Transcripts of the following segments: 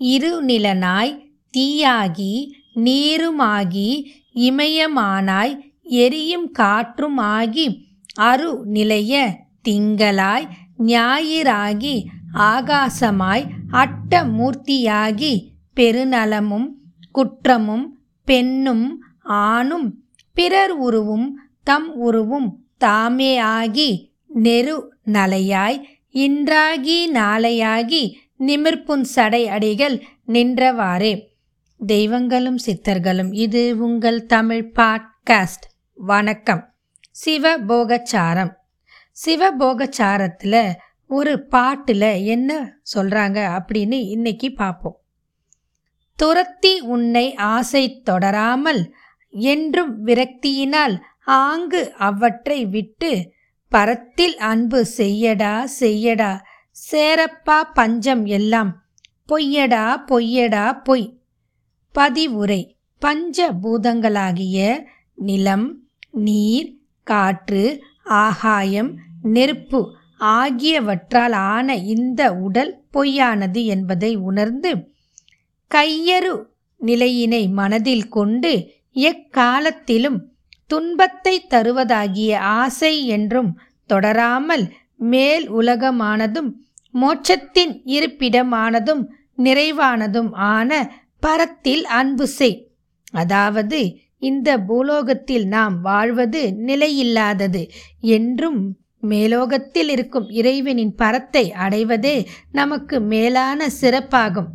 இருநிலனாய் தீயாகி நீருமாகி இமயமானாய் எரியும் காற்றும் ஆகி அரு நிலைய திங்களாய் ஞாயிறாகி ஆகாசமாய் அட்டமூர்த்தியாகி பெருநலமும் குற்றமும் பெண்ணும் ஆணும் பிறர் உருவும் தம் உருவும் தாமே ஆகி நெரு நலையாய் இன்றாகி நாளையாகி நிமிர்ப்புன் சடை அடிகள் நின்றவாறே. தெய்வங்களும் சித்தர்களும் இது உங்கள் தமிழ் பாட்காஸ்ட். வணக்கம். சிவபோகச்சாரம். சிவபோகச்சாரத்தில் ஒரு பாட்டில் என்ன சொல்கிறாங்க அப்படின்னு இன்னைக்கு பார்ப்போம் துரத்தி உன்னை ஆசை தொடராமல் என்றும் விரக்தியினால் ஆங்கு அவற்றை விட்டு பரத்தில் அன்பு செய்யடா செய்யடா சேரப்பா பஞ்சம் எல்லாம். பொய்யடா பொய்யடா பொய். பதிவுரை. பஞ்ச பூதங்களாகிய நிலம் நீர் காற்று ஆகாயம் நெருப்பு ஆகியவற்றால் ஆன இந்த உடல் பொய்யானது என்பதை உணர்ந்து கையறு நிலையினை மனதில் கொண்டு எக்காலத்திலும் துன்பத்தை தருவதாகிய ஆசை என்றும் தொடராமல் மேல் உலகமானதும் மோட்சத்தின் இருப்பிடமானதும் நிறைவானதும் ஆன பரத்தில் அன்பு செய். அதாவது இந்த பூலோகத்தில் நாம் வாழ்வது நிலையில்லாதது. என்றும் மேலோகத்தில் இருக்கும் இறைவனின் பரத்தை அடைவதே நமக்கு மேலான சிறப்பாகும்.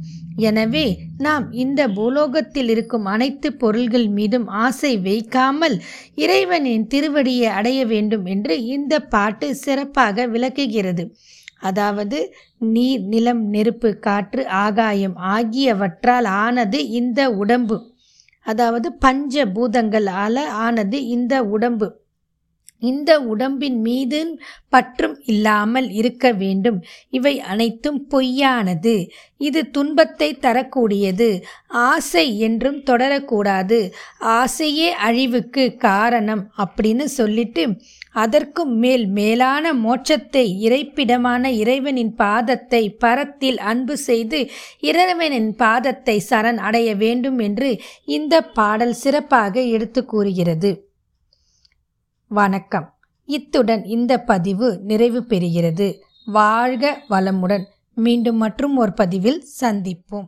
எனவே நாம் இந்த பூலோகத்தில் இருக்கும் அனைத்து பொருள்கள் மீதும் ஆசை வைக்காமல் இறைவனின் திருவடியை அடைய வேண்டும் என்று இந்த பாட்டு சிறப்பாக விளக்குகிறது. அதாவது நீர் நிலம் நெருப்பு காற்று ஆகாயம் ஆகியவற்றால் ஆனது இந்த உடம்பு. அதாவது பஞ்ச பூதங்களால் ஆனது இந்த உடம்பு. இந்த உடம்பின் மீது பற்றும் இல்லாமல் இருக்க வேண்டும். இவை அனைத்தும் பொய்யானது. இது துன்பத்தை தரக்கூடியது. ஆசை என்றும் தொடரக்கூடாது. ஆசையே அழிவுக்கு காரணம் அப்படின்னு சொல்லிட்டு அதற்கும் மேல் மேலான மோட்சத்தை இறைப்பிடமான இறைவனின் பாதத்தை பரத்தில் அன்பு செய்து இறைவனின் பாதத்தை சரண் அடைய வேண்டும் என்று இந்த பாடல் சிறப்பாக எடுத்து கூறுகிறது. வணக்கம். இத்துடன் இந்த பதிவு நிறைவு பெறுகிறது. வாழ்க வளமுடன். மீண்டும் மற்றும் ஒரு பதிவில் சந்திப்போம்.